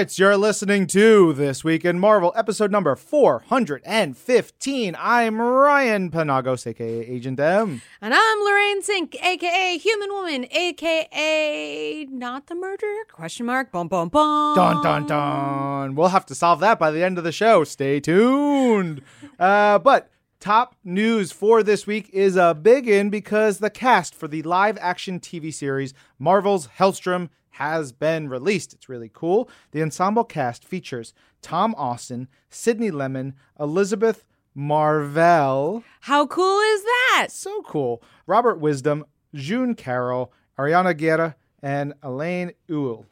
You're listening to This Week in Marvel, episode number 415. I'm Ryan Penagos, aka Agent M. And I'm Lorraine Sink, aka Human Woman, aka not the murderer? Question mark. Bum bum bum. Dun dun dun. We'll have to solve that by the end of the show. Stay tuned. Uh, but top news for this week is a big in because the cast for the live action TV series Marvel's Hellstrom has been released. It's really cool. The ensemble cast features Tom Austen, Sydney Lemmon, Elizabeth Marvel. How cool is that? So cool. Robert Wisdom, June Carryl, Ariana Guerra, and Elaine Ewell.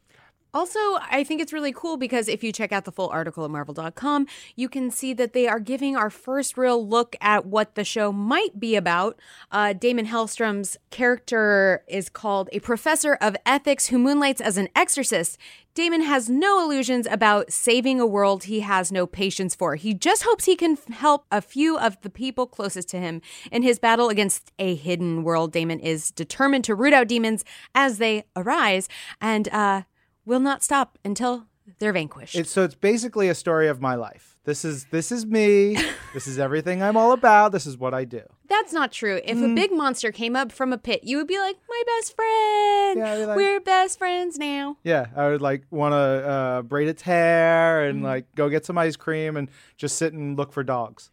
Also, I think it's really cool because if you check out the full article at marvel.com, you can see that they are giving our first real look at what the show might be about. Uh, Daimon Hellstrom's character is called a professor of ethics who moonlights as an exorcist. Daimon has no illusions about saving a world he has no patience for. He just hopes he can help a few of the people closest to him. In his battle against a hidden world, Daimon is determined to root out demons as they arise. And, uh, will not stop until they're vanquished. It's so it's basically a story of my life. This is this is me. this is everything I'm all about. This is what I do. That's not true. If a big monster came up from a pit, you would be like, "My best friend. Yeah, like- We're best friends now." Yeah, I would like want to uh, braid its hair and like go get some ice cream and just sit and look for dogs.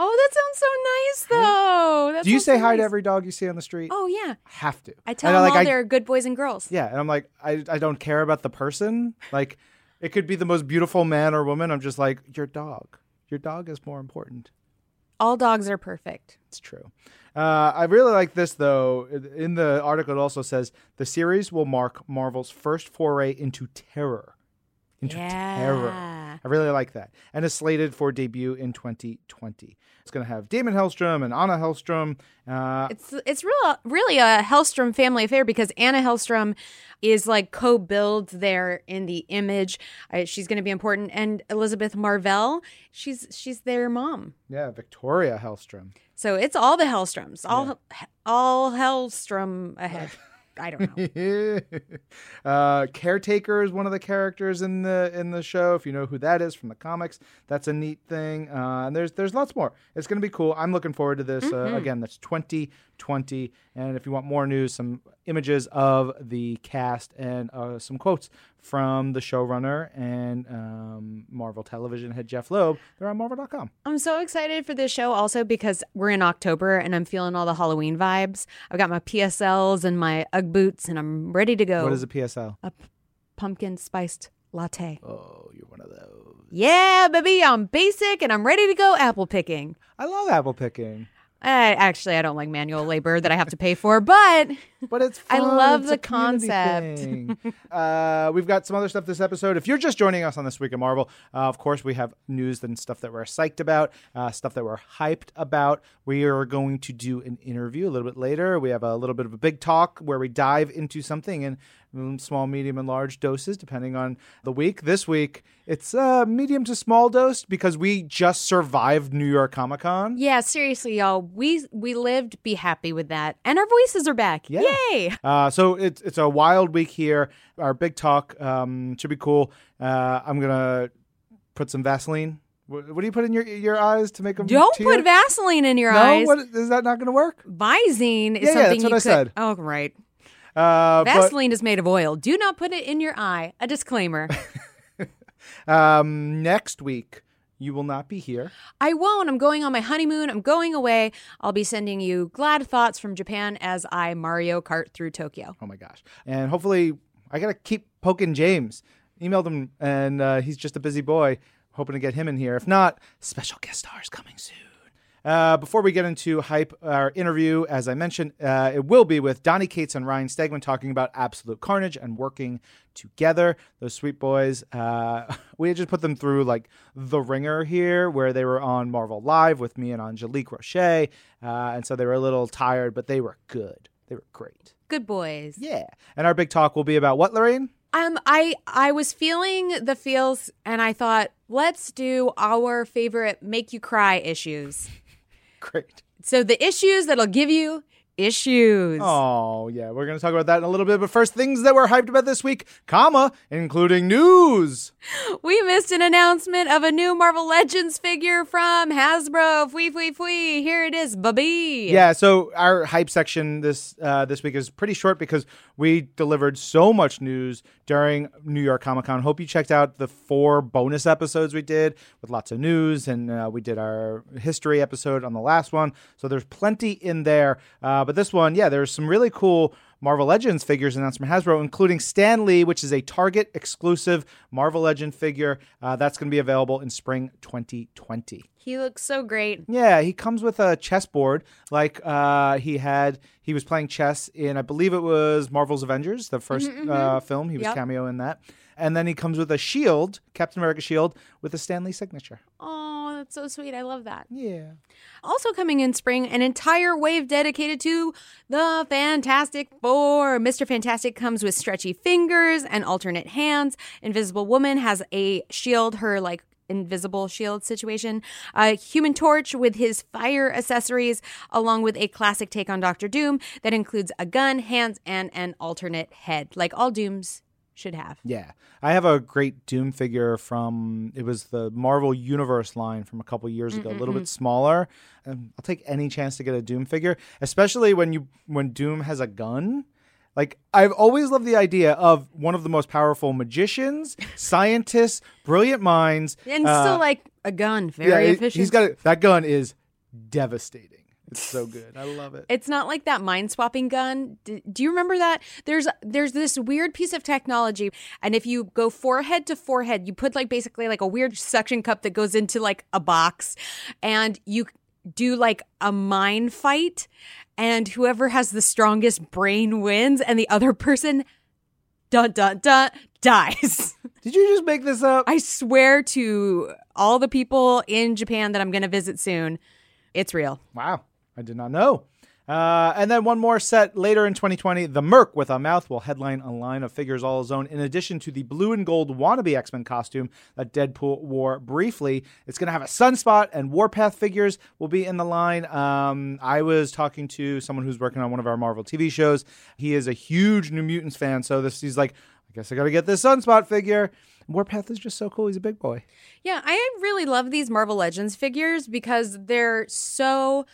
Oh, that sounds so nice, though. That do you sounds say so hi to nice. every dog you see on the street? Oh yeah, have to. I tell And them like, all I- they're good boys and girls. Yeah, and I'm like, I I don't care about the person. Like, it could be the most beautiful man or woman. I'm just like, your dog. Your dog is more important. All dogs are perfect. It's true. Uh, I really like this though. In the article, it also says the series will mark Marvel's first foray into terror. Into terror. Yeah. I really like that. And is slated for debut in 2020. It's going to have Daimon Hellstrom and Anna Hellstrom. Uh, It's it's real really a Hellstrom family affair because Anna Hellstrom is like co-billed there in the image. Uh, she's going to be important, and Elizabeth Marvel, she's she's their mom. yeah, Victoria Hellstrom. So it's all the Hellstroms, all all Hellstrom ahead. I don't know. uh, Caretaker is one of the characters in the in the show. If you know who that is from the comics, that's a neat thing. Uh, and there's there's lots more. It's going to be cool. I'm looking forward to this. Uh, again, that's 2020. And if you want more news, some images of the cast and uh, some quotes from the showrunner and um, Marvel Television head Jeph Loeb, they're on Marvel.com. I'm so excited for this show also because we're in October and I'm feeling all the Halloween vibes. I've got my PSLs and my UGG boots and I'm ready to go. What is a PSL? a p- pumpkin spiced latte? Oh, you're one of those. Yeah, baby, I'm basic and I'm ready to go apple picking. I love apple picking, actually, I don't like manual labor that I have to pay for, but but it's I love It's the a concept. uh, we've got some other stuff this episode. If you're just joining us on this week of Marvel, uh, of course we have news and stuff that we're psyched about, uh, stuff that we're hyped about. We are going to do an interview a little bit later. We have a little bit of a big talk where we dive into something in mm, small, medium, and large doses depending on the week. This week it's uh, medium to small dose because we just survived New York Comic Con. yeah, seriously, y'all, we we lived. Be happy with that, and our voices are back. Yeah. Yay! Uh, so it's it's a wild week here. Our big talk um, should be cool. Uh, I'm gonna put some Vaseline. What, what do you put in your your eyes to make them? Don't tear? put Vaseline in your eyes. No, eyes. what is that not gonna work? Visine is Yeah, yeah, something that's what you I could. said. Oh, right. Uh, but Vaseline is made of oil. Do not put it in your eye. A disclaimer. um, next week you will not be here. I won't. I'm going on my honeymoon. I'm going away. I'll be sending you glad thoughts from Japan as I Mario Kart through Tokyo. Oh my gosh! And hopefully, I gotta keep poking James. Emailed him, and uh, he's just a busy boy. Hoping to get him in here. If not, special guest stars coming soon. Uh, before we get into hype, our interview, as I mentioned, uh, it will be with Donny Cates and Ryan Stegman talking about Absolute Carnage and working together. Those sweet boys. Uh, we just put them through like the ringer here, where they were on Marvel Live with me and Angelique Roche, uh, and so they were a little tired, but they were good. They were great. Good boys. Yeah. And our big talk will be about what, Lorraine? Um, I I was feeling the feels, and I thought, let's do our favorite make you cry issues. Great. So the issues that'll give you issues. Oh, yeah. We're going to talk about that in a little bit. But first, things that we're hyped about this week, comma, including news. We missed an announcement of a new Marvel Legends figure from Hasbro. Fwee, fwee, fwee. Here it is, baby. Yeah, so our hype section this uh, this week is pretty short because we delivered so much news during New York Comic Con. Hope you checked out the four bonus episodes we did with lots of news, and uh, we did our history episode on the last one. So there's plenty in there. Uh, but this one, yeah, there's some really cool Marvel Legends figures announced from Hasbro, including Stan Lee, which is a Target exclusive Marvel Legend figure. Uh, that's going to be available in spring 2020. He looks so great. Yeah, he comes with a chessboard like uh, he had. He was playing chess in, I believe it was Marvel's Avengers, the 1st Uh, film. He was Yep. cameo in that. And then he comes with a shield, Captain America shield, with a Stan Lee signature. Oh, that's so sweet. I love that. Yeah. Also coming in spring, an entire wave dedicated to the Fantastic Four. Mr. Fantastic comes with stretchy fingers and alternate hands. Invisible Woman has a shield, her like invisible shield situation. Uh, Human Torch with his fire accessories, along with a classic take on Doctor Doom that includes a gun, hands, and an alternate head, like all Dooms should have. Yeah. I have a great Doom figure from, it was the Marvel Universe line from a couple years ago, a little bit smaller. And I'll take any chance to get a Doom figure, especially when you when Doom has a gun. Like I've always loved the idea of one of the most powerful magicians, scientists, brilliant minds, And uh, still like a gun, very yeah, efficient. He's got it. That gun is devastating. It's so good. I love it. It's not like that mind swapping gun. D- do you remember that? There's there's this weird piece of technology, and if you go forehead to forehead, you put like basically like a weird suction cup that goes into like a box, and you do like a mind fight, and whoever has the strongest brain wins, and the other person, dun dun dun, dies. Did you just make this up? I swear to all the people in Japan that I'm going to visit soon, it's real. Wow, I did not know. Uh, and then one more set later in 2020, the Merc with a mouth will headline a line of figures all his own. In addition to the blue and gold wannabe X Men costume that Deadpool wore briefly, it's going to have a Sunspot and Warpath figures will be in the line. Um, I was talking to someone who's working on one of our Marvel TV shows. He is a huge New Mutants fan, so this he's like, I guess I got to get this Sunspot figure. Warpath is just so cool. He's a big boy. Yeah, I really love these Marvel Legends figures because they're so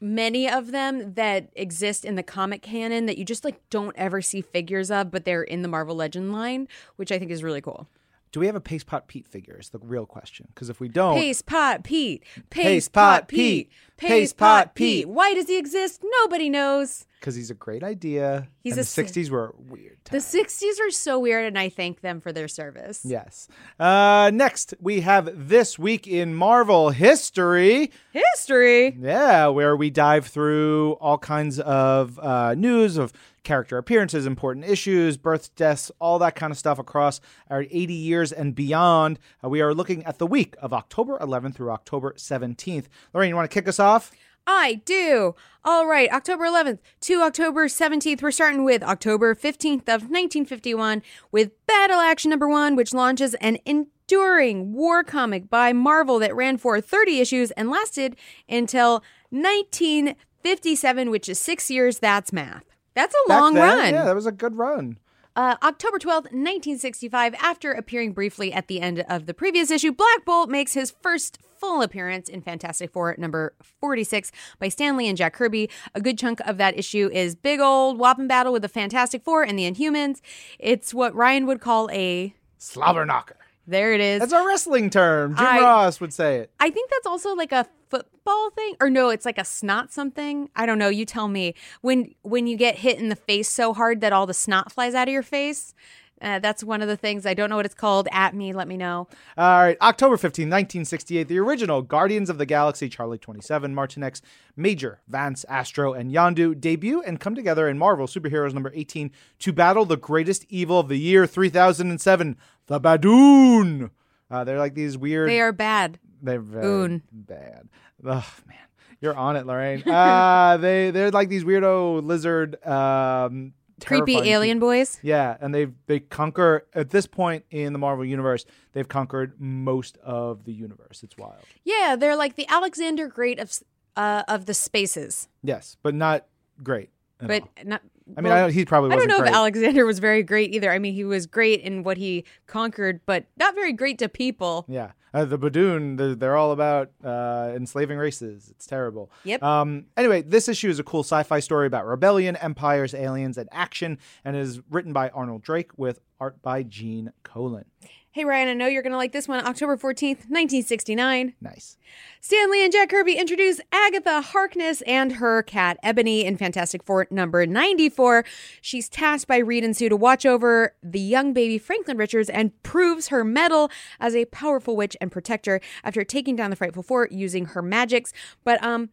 many of them that exist in the comic canon that you just like don't ever see figures of, but they're in the Marvel Legend line, which I think is really cool. Do we have a Paste Pot Pete figure? Is the real question. Because if we don't, Paste Pot Pete, Paste, Paste Pot Pot Pete, Pete, Paste Paste Pot Pete. Pete. Why does he exist? Nobody knows. because he's a great idea. He's and a the '60s were weird. The 60s are so weird, and I thank them for their service. Yes. Uh, next, we have this week in Marvel history. History. Yeah, where we dive through all kinds of uh, news of character appearances, important issues, births, deaths, all that kind of stuff across our 80 years and beyond. Uh, we are looking at the week of October 11th through October 17th. Lorraine, you want to kick us off? I do. All right, October 11th to October 17th. We're starting with October 15th of 1951 with Battle Action Number One, which launches an enduring war comic by Marvel that ran for 30 issues and lasted until 1957, which is six years. That's math. That's a Back long then, run. Yeah, that was a good run. Uh, October 12th, 1965, after appearing briefly at the end of the previous issue, Black Bolt makes his first full appearance in Fantastic Four number 46 by Stan Lee and Jack Kirby. A good chunk of that issue is big old whopping battle with the Fantastic Four and the Inhumans. It's what Ryan would call a. Slobber knocker. There it is. That's a wrestling term. Jim I- Ross would say it. I think that's also like a football thing or no it's like a snot something i don't know you tell me when when you get hit in the face so hard that all the snot flies out of your face uh, that's one of the things i don't know what it's called at me let me know All right, October 15, 1968, the original Guardians of the Galaxy Charlie 27, Martinex, Major, Vance, Astro, and Yondu debut and come together in Marvel Superheroes number 18 to battle the greatest evil of the year 3007, the Badoon. Uh, they're like these weird. they are bad They're very Oon. bad. Ugh, man. You're on it, Lorraine. Uh, they, they're like these weirdo lizard. Um, creepy alien boys yeah, and they they conquer at this point in the Marvel universe. They've conquered most of the universe. It's wild. yeah they're like the alexander great of uh, of the spaces Yes, but not great. but all. not. I mean, well, I he probably I don't know great. if Alexander was very great either. I mean, he was great in what he conquered, but not very great to people. Yeah, uh, the Badoon, they're, they're all about uh, enslaving races. It's terrible. Yep. Um, anyway, this issue is a cool sci-fi story about rebellion, empires, aliens, and action, and is written by Arnold Drake with art by Gene Colan. Hey, Ryan, I know you're going to like this one. October 14th, 1969. Nice. Stan Lee and Jack Kirby introduce Agatha Harkness and her cat Ebony in Fantastic Four number 94. She's tasked by Reed and Sue to watch over the young baby Franklin Richards and proves her mettle as a powerful witch and protector after taking down the Frightful Four using her magics. But um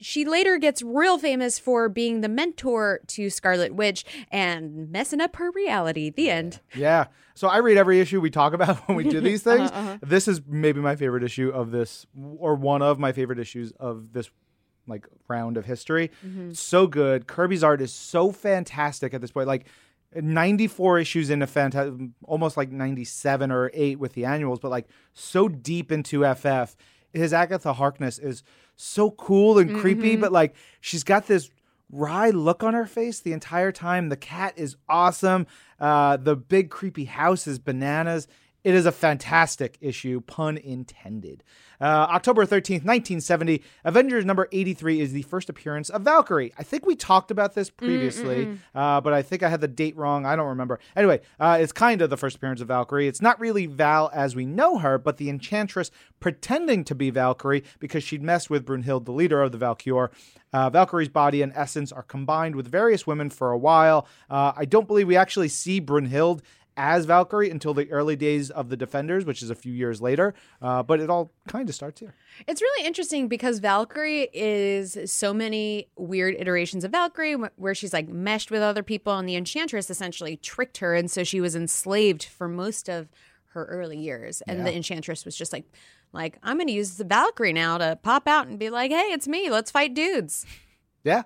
she later gets real famous for being the mentor to Scarlet Witch and messing up her reality. The end. Yeah. So I read every issue we talk about when we do these Uh-huh, things. This is maybe my favorite issue of this, or one of my favorite issues of this like round of history. Mm-hmm. So good. Kirby's art is so fantastic at this point. Like 94 issues into fantastic, almost like 97 or 8 with the annuals, but like so deep into FF. His Agatha Harkness is so cool and creepy, but like she's got this wry look on her face the entire time. The cat is awesome. Uh, the big creepy house is bananas. It is a fantastic issue, pun intended. Uh, October 13th, 1970, Avengers number 83 is the first appearance of Valkyrie. I think we talked about this previously, uh, but I think I had the date wrong. I don't remember. Anyway, uh, it's kind of the first appearance of Valkyrie. It's not really Val as we know her, but the Enchantress pretending to be Valkyrie because she'd messed with Brunhild, the leader of the Valkyr. Uh, Valkyrie's body and essence are combined with various women for a while. Uh, I don't believe we actually see Brunhild as Valkyrie until the early days of the Defenders, which is a few years later. Uh, but it all kind of starts here. It's really interesting because Valkyrie is so many weird iterations of Valkyrie where she's like meshed with other people, and the Enchantress essentially tricked her. And so she was enslaved for most of her early years. And the Enchantress was just like, like, I'm going to use the Valkyrie now to pop out and be like, hey, it's me. Let's fight dudes. Yeah,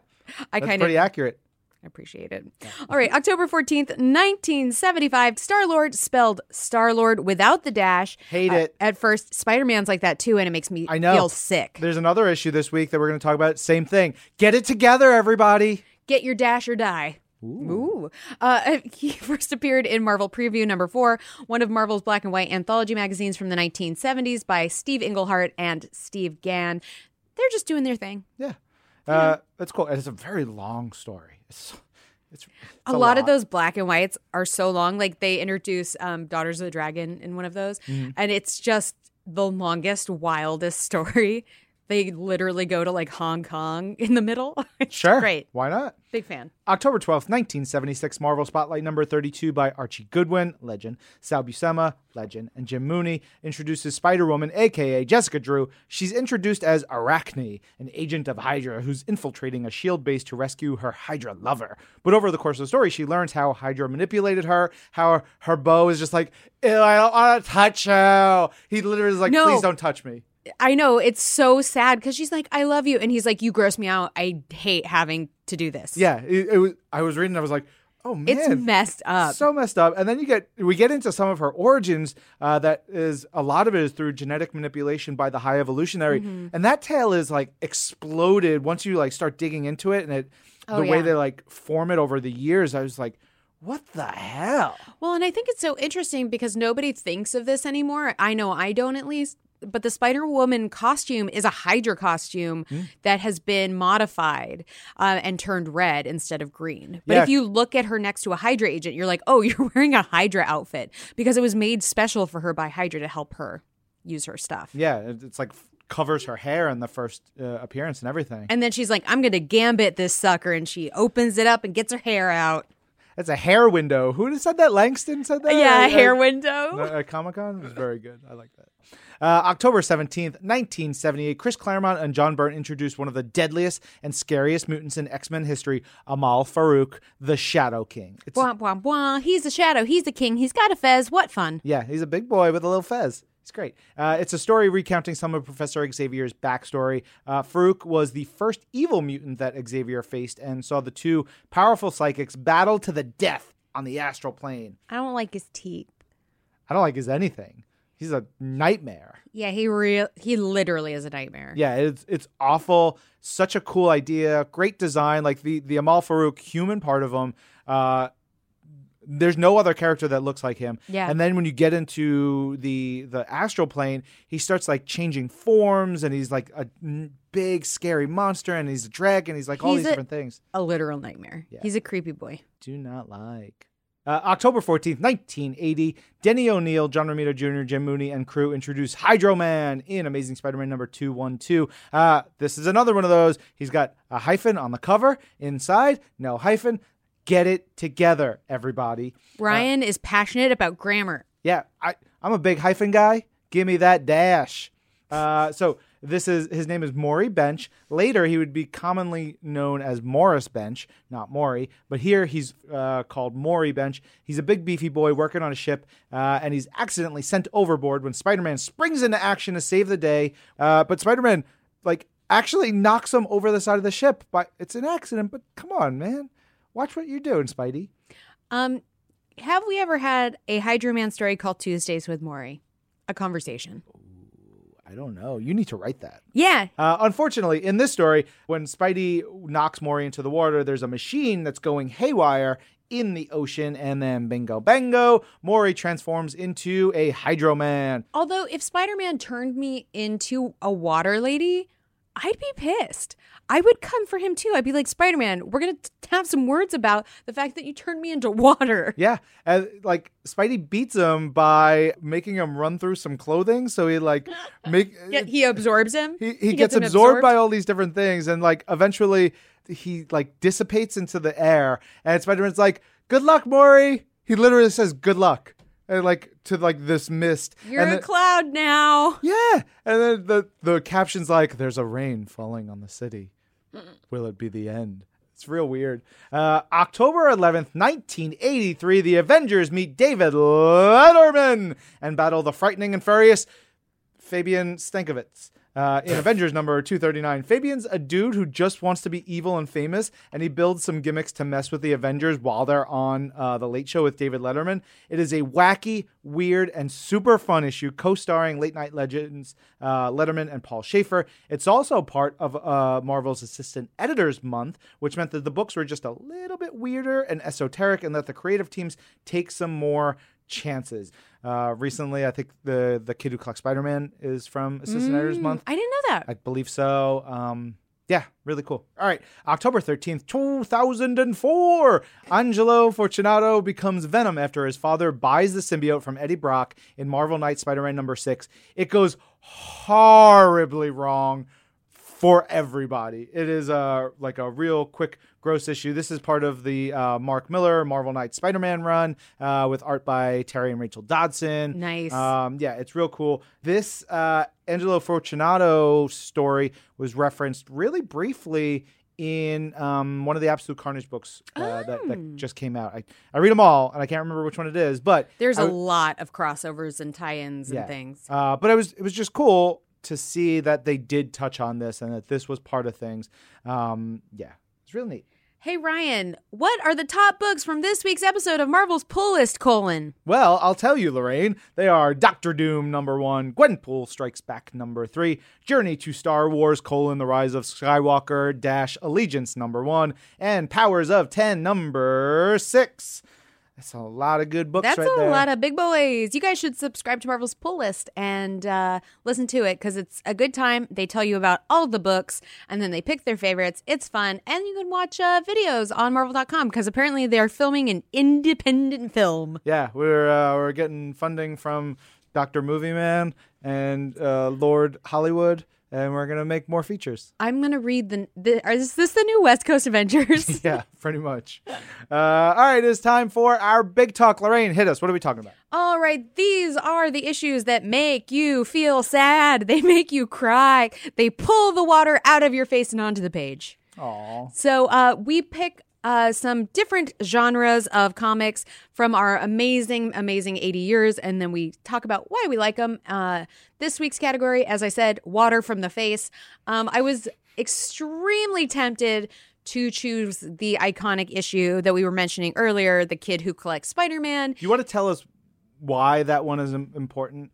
I kind of pretty accurate. Appreciate it. All right, October 14th, 1975, Star Lord, spelled Star Lord without the dash. Hate Uh, it. At first, Spider Man's like that too, and it makes me I know. feel sick. There's another issue this week that we're going to talk about. Same thing. Get it together, everybody. Get your dash or die. Ooh. Uh, he first appeared in Marvel Preview number four, one of Marvel's black and white anthology magazines from the 1970s by Steve Englehart and Steve Gan. They're just doing their thing. Yeah, uh, that's cool. And it's a very long story. It's it's, it's a, lot, of those black and whites are so long. Like they introduce um, Daughters of the Dragon in one of those, Mm-hmm. and it's just the longest, wildest story. They literally go to like Hong Kong in the middle. Sure, great. Why not? Big fan. October 12th, 1976, Marvel Spotlight number 32 by Archie Goodwin, legend, Sal Buscema, legend, and Jim Mooney introduces Spider Woman, aka Jessica Drew. She's introduced as Arachne, an agent of Hydra who's infiltrating a shield base to rescue her Hydra lover. But over the course of the story, she learns how Hydra manipulated her, how her bow is just like, Ew, I don't want to touch you. He literally is like, No. please don't touch me. I know it's so sad because she's like, "I love you," and he's like, "You gross me out. I hate having to do this." Yeah, it, it was. I was reading, I was like, oh man. it's messed up. so messed up and then you get we get into some of her origins uh, that is a lot of it is through genetic manipulation by the high evolutionary Mm-hmm. and that tale is like exploded once you like start digging into it and it Oh, the way they like form it over the years i was like what the hell Well, and I think it's so interesting because nobody thinks of this anymore. I know I don't at least. But the Spider Woman costume is a Hydra costume Hmm. that has been modified uh, and turned red instead of green. But Yeah. if you look at her next to a Hydra agent, you're like, oh, you're wearing a Hydra outfit because it was made special for her by Hydra to help her use her stuff. yeah it's like covers her hair in the first uh, appearance and everything And then she's like, I'm going to gambit this sucker. And she opens it up and gets her hair out. It's a hair window who said that langston said that yeah, hair window. at Comic Con. Was very good. I like that. Uh, October 17th, 1978, Chris Claremont and John Byrne introduced one of the deadliest and scariest mutants in X Men history, Amahl Farouk, the Shadow King. It's, Bwah, bwah, bwah. He's the shadow. He's the king. He's got a fez. What fun. yeah, he's a big boy with a little fez. He's great. Uh, it's a story recounting some of Professor Xavier's backstory. Uh, Farouk was the first evil mutant that Xavier faced and saw the two powerful psychics battle to the death on the astral plane. I don't like his teeth. I don't like his anything. he's a nightmare. Yeah, he real he literally is a nightmare. Yeah, it's it's awful. Such a cool idea, great design. Like the the Amahl Farouk human part of him. Uh, there's no other character that looks like him. Yeah. And then when you get into the the astral plane, he starts like changing forms, and he's like a n- big scary monster, and he's a dragon. He's like all He's these a- different things. A literal nightmare. Yeah. He's a creepy boy. Do not like. Uh, October 14th, 1980, Denny O'Neil, John Romita Jr., Jim Mooney, and crew introduce Hydro Man in Amazing Spider Man number 212. Uh, this is another one of those. He's got a hyphen on the cover. Inside, no hyphen. Get it together, everybody. Ryan is passionate about grammar. Yeah, I, I'm a big hyphen guy. Give me that dash. Uh, so this is his name is Maury Bench. Later, he would be commonly known as Morris Bench, not Maury, but here he's uh, called Maury Bench. He's a big beefy boy working on a ship, uh, and he's accidentally sent overboard when Spider-Man springs into action to save the day. Uh, but Spider-Man, like, actually knocks him over the side of the ship. But it's an accident. But come on, man, watch what you're doing, Spidey. Um, have we ever had a Hydro Man story called Tuesdays with Maury? A conversation. I don't know. You need to write that. Yeah. Uh, unfortunately, in this story, when Spidey knocks Maury into the water, there's a machine that's going haywire in the ocean, and then bingo bango, Maury transforms into a Hydro Man. Although if Spider-Man turned me into a water lady, I'd be pissed. I would come for him too. I'd be like, Spider-Man, we're gonna have some words about the fact that you turned me into water. Yeah, and like Spidey beats him by making him run through some clothing, so he like make uh, Yeah, he absorbs him. he, he, gets, absorbed, by all these different things and like eventually he like dissipates into the air and spider-man's like good luck maury he literally says good luck and like to like this mist You're and a then- cloud now. yeah and then the the caption's like there's a rain falling on the city will it be the end it's real weird. Uh, October 11th, 1983, the Avengers meet David Letterman and battle the frightening and furious Fabian Stankowicz. Uh, in Avengers number 239, Fabian's a dude who just wants to be evil and famous, and he builds some gimmicks to mess with the Avengers while they're on uh, the Late Show with David Letterman. It is a wacky, weird, and super fun issue, co-starring late night legends uh, Letterman and Paul Shaffer. It's also part of uh, Marvel's Assistant Editors Month, which meant that the books were just a little bit weirder and esoteric, and let the creative teams take some more chances. Uh, recently, I think the the kid who collects Spider Man is from Assistant Editors Month. I didn't know that. I believe so. Um, yeah, really cool. All right, October 13th, 2004. Angelo Fortunato becomes Venom after his father buys the symbiote from Eddie Brock in Marvel Knight Spider Man number six. It goes horribly wrong for everybody. It is uh, like a real quick, gross issue. This is part of the uh, Mark Millar Marvel Knight Spider Man run uh, with art by Terry and Rachel Dodson. Nice. Um, yeah, it's real cool. This uh, Angelo Fortunato story was referenced really briefly in um, one of the Absolute Carnage books uh, that, Oh. that just came out. I, I read them all, and I can't remember which one it is, but There's I a lot of crossovers and tie-ins Yeah. and things. uh, but it was it was just cool to see that they did touch on this and that this was part of things. Um, yeah, it's really neat. Hey Ryan, what are the top books from this week's episode of Marvel's Pull List? Colon. Well, I'll tell you, Lorraine. They are Doctor Doom number one, Gwenpool Strikes Back number three, Journey to Star Wars: colon, The Rise of Skywalker dash Allegiance number one, and Powers of Ten number six. That's a lot of good books That's right a there. lot of big boys. You guys should subscribe to Marvel's Pull List and uh, listen to it because it's a good time. They tell you about all the books and then they pick their favorites. It's fun. And you can watch uh, videos on Marvel.com because apparently they're filming an independent film. yeah, we're uh, we're getting funding from Doctor Movie Man and uh, Lord Hollywood, and we're gonna make more features. I'm going to read the, the. Is this the new West Coast Avengers? yeah, pretty much. Uh, all right, it's time for our big talk. Lorraine, hit us. What are we talking about? All right, these are the issues that make you feel sad. They make you cry. They pull the water out of your face and onto the page. Aw. So uh, we pick uh, some different genres of comics from our amazing, amazing 80 years, and then we talk about why we like them. Uh, this week's category, as I said, water from the face. Um, I was extremely tempted to choose the iconic issue that we were mentioning earlier, the kid who collects Spider-Man. Do you want to tell us why that one is important?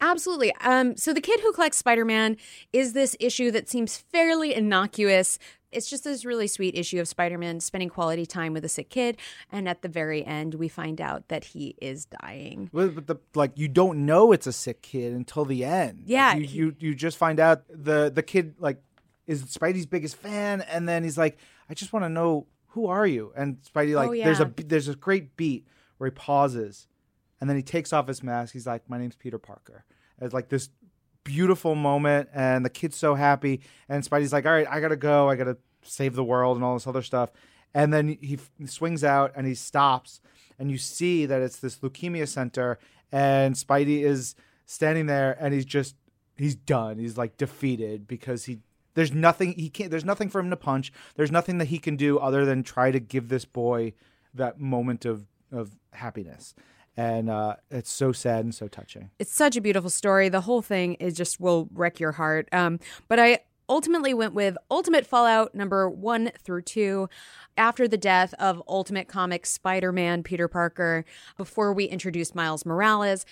Absolutely. Um, so the kid who collects Spider-Man is this issue that seems fairly innocuous. It's just this really sweet issue of Spider-Man spending quality time with a sick kid, and at the very end, we find out that he is dying. But, but the like you don't know it's a sick kid until the end. Like, Yeah, you, you you just find out the the kid like is Spidey's biggest fan, and then he's like, I just want to know who are you? And Spidey oh, like Oh, there's a there's a great beat where he pauses, and then he takes off his mask. He's like, my name's Peter Parker. It's like this beautiful moment, and the kid's so happy, and Spidey's like, all right, I gotta go, I gotta save the world and all this other stuff, and then he swings out and he stops, and you see that it's this leukemia center, and Spidey is standing there, and he's just he's done. He's like defeated because he there's nothing he can't there's nothing for him to punch. There's nothing that he can do other than try to give this boy that moment of of happiness. And uh, it's so sad and so touching. It's such a beautiful story. The whole thing is just will wreck your heart. Um, but I ultimately went with Ultimate Fallout number one through two. After the death of Ultimate Comics Spider Man Peter Parker, before we introduced Miles Morales.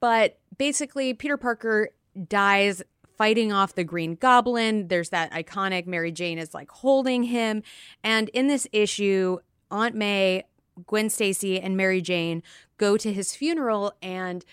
But basically, Peter Parker dies fighting off the Green Goblin. There's that iconic Mary Jane is like holding him. And in this issue, Aunt May, Gwen Stacy, and Mary Jane go to his funeral and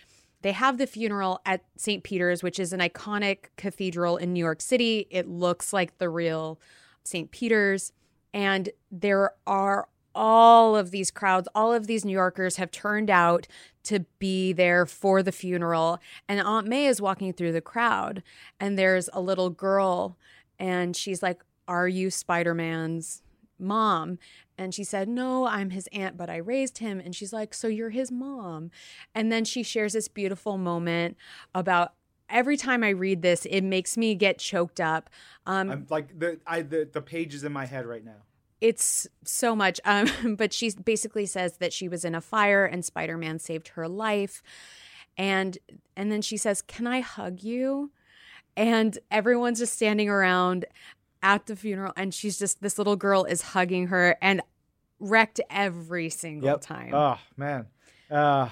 they have the funeral at St. Peter's, which is an iconic cathedral in New York City. It looks like the real St. Peter's. And there are all of these crowds, all of these New Yorkers have turned out to be there for the funeral. And Aunt May is walking through the crowd, and there's a little girl, and she's like, Are you Spider Man's mom? And she said, No, I'm his aunt, but I raised him. And she's like, So you're his mom. And then she shares this beautiful moment about every time I read this, it makes me get choked up. Um, I'm like the I the, the page is in my head right now. it's so much um but she basically says that she was in a fire and spider-man saved her life and and then she says can i hug you and everyone's just standing around at the funeral and she's just this little girl is hugging her and wrecked every single time Oh man. Uh,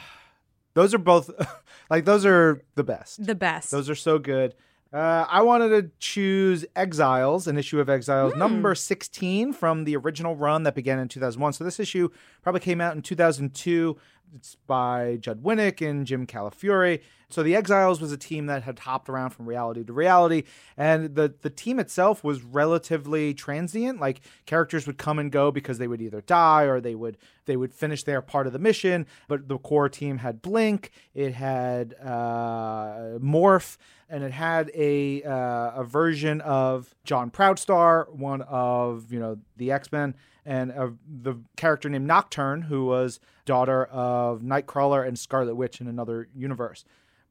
those are both like those are the best. the best Those are so good. Uh, I wanted to choose Exiles, an issue of Exiles, Hmm. number 16 from the original run that began in 2001. So this issue probably came out in 2002. It's by Judd Winick and Jim Calafiore. So the Exiles was a team that had hopped around from reality to reality, and the the team itself was relatively transient. Like characters would come and go because they would either die or they would they would finish their part of the mission. But the core team had Blink, it had uh, Morph, and it had a uh, a version of John Proudstar, one of you know the X Men, and of the character named Nocturne, who was daughter of Nightcrawler and Scarlet Witch in another universe.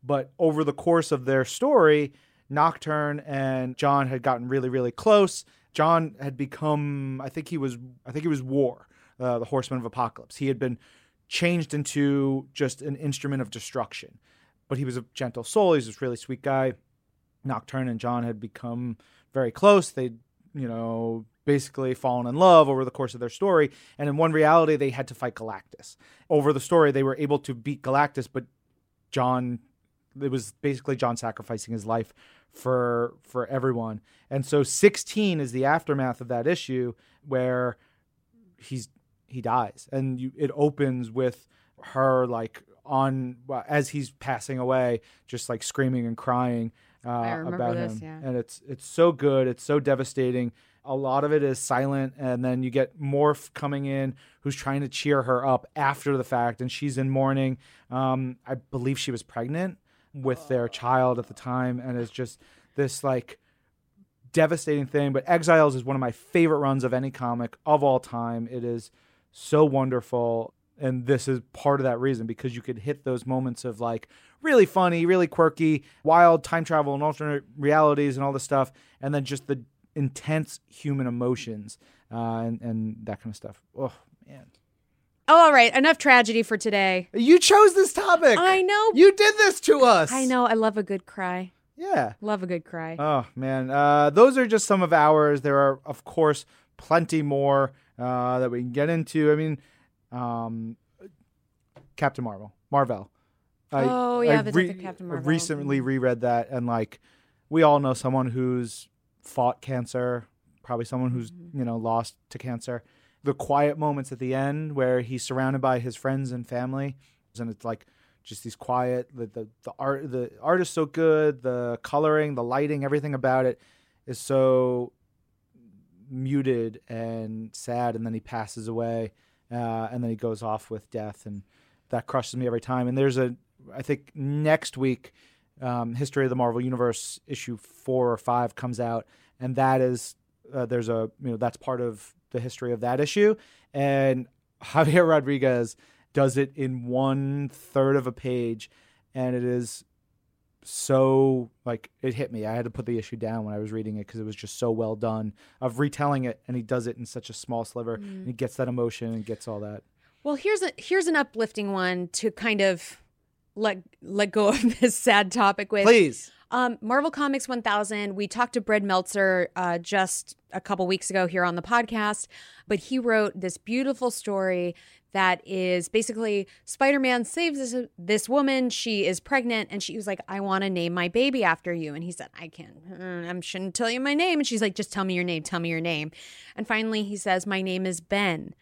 But over the course of their story, Nocturne and John had gotten really, really close. John had become, I think he was, I think he was War, uh, the Horseman of Apocalypse. He had been changed into just an instrument of destruction. But he was a gentle soul. He's this really sweet guy. Nocturne and John had become very close. They, you know, basically fallen in love over the course of their story. And in one reality, they had to fight Galactus. Over the story, they were able to beat Galactus, but John, it was basically John sacrificing his life for for everyone. And so 16 is the aftermath of that issue where he's he dies, and you, it opens with her like on as he's passing away, just like screaming and crying uh, about this, him, yeah. and it's it's so good, it's so devastating. A lot of it is silent, and then you get Morph coming in, who's trying to cheer her up after the fact, and she's in mourning. Um, I believe she was pregnant with their child at the time, and it's just this like devastating thing. But Exiles is one of my favorite runs of any comic of all time. It is so wonderful. And this is part of that reason because you could hit those moments of like really funny, really quirky, wild time travel and alternate realities and all this stuff. And then just the intense human emotions uh, and, and that kind of stuff. Oh, man. oh all right enough tragedy for today You chose this topic. i know You did this to us. i know i love a good cry Yeah. love a good cry Oh man, uh, those are just some of ours. There are, of course, plenty more uh, that we can get into. I mean, um, Captain Marvel, Marvel, I, Oh, yeah, I the of Captain Marvel. Mm-hmm. recently reread that, and like we all know someone who's fought cancer, probably someone who's Mm-hmm. you know lost to cancer. The quiet moments at the end where he's surrounded by his friends and family, and it's like just these quiet. The the, the art the art is so good. The coloring, the lighting, everything about it is so muted and sad, and then he passes away, uh, and then he goes off with death, and that crushes me every time. And there's a, I think next week, um, History of the Marvel Universe issue four or five comes out, and that is uh, there's a you know that's part of the history of that issue, and Javier Rodriguez does it in one third of a page, and it is so like it hit me. I had to put the issue down when I was reading it because it was just so well done of retelling it, and he does it in such a small sliver. And he gets that emotion and gets all that. Well, here's a here's an uplifting one to kind of let let go of this sad topic with. Please, Um, Marvel Comics 1000. We talked to Brad Meltzer uh, just a couple weeks ago here on the podcast, but he wrote this beautiful story that is basically Spider-Man saves this, this woman. She is pregnant, and she was like, "I want to name my baby after you." And he said, "I can't. mm, I shouldn't tell you my name." And she's like, "Just tell me your name. Tell me your name." And finally, he says, "My name is Ben."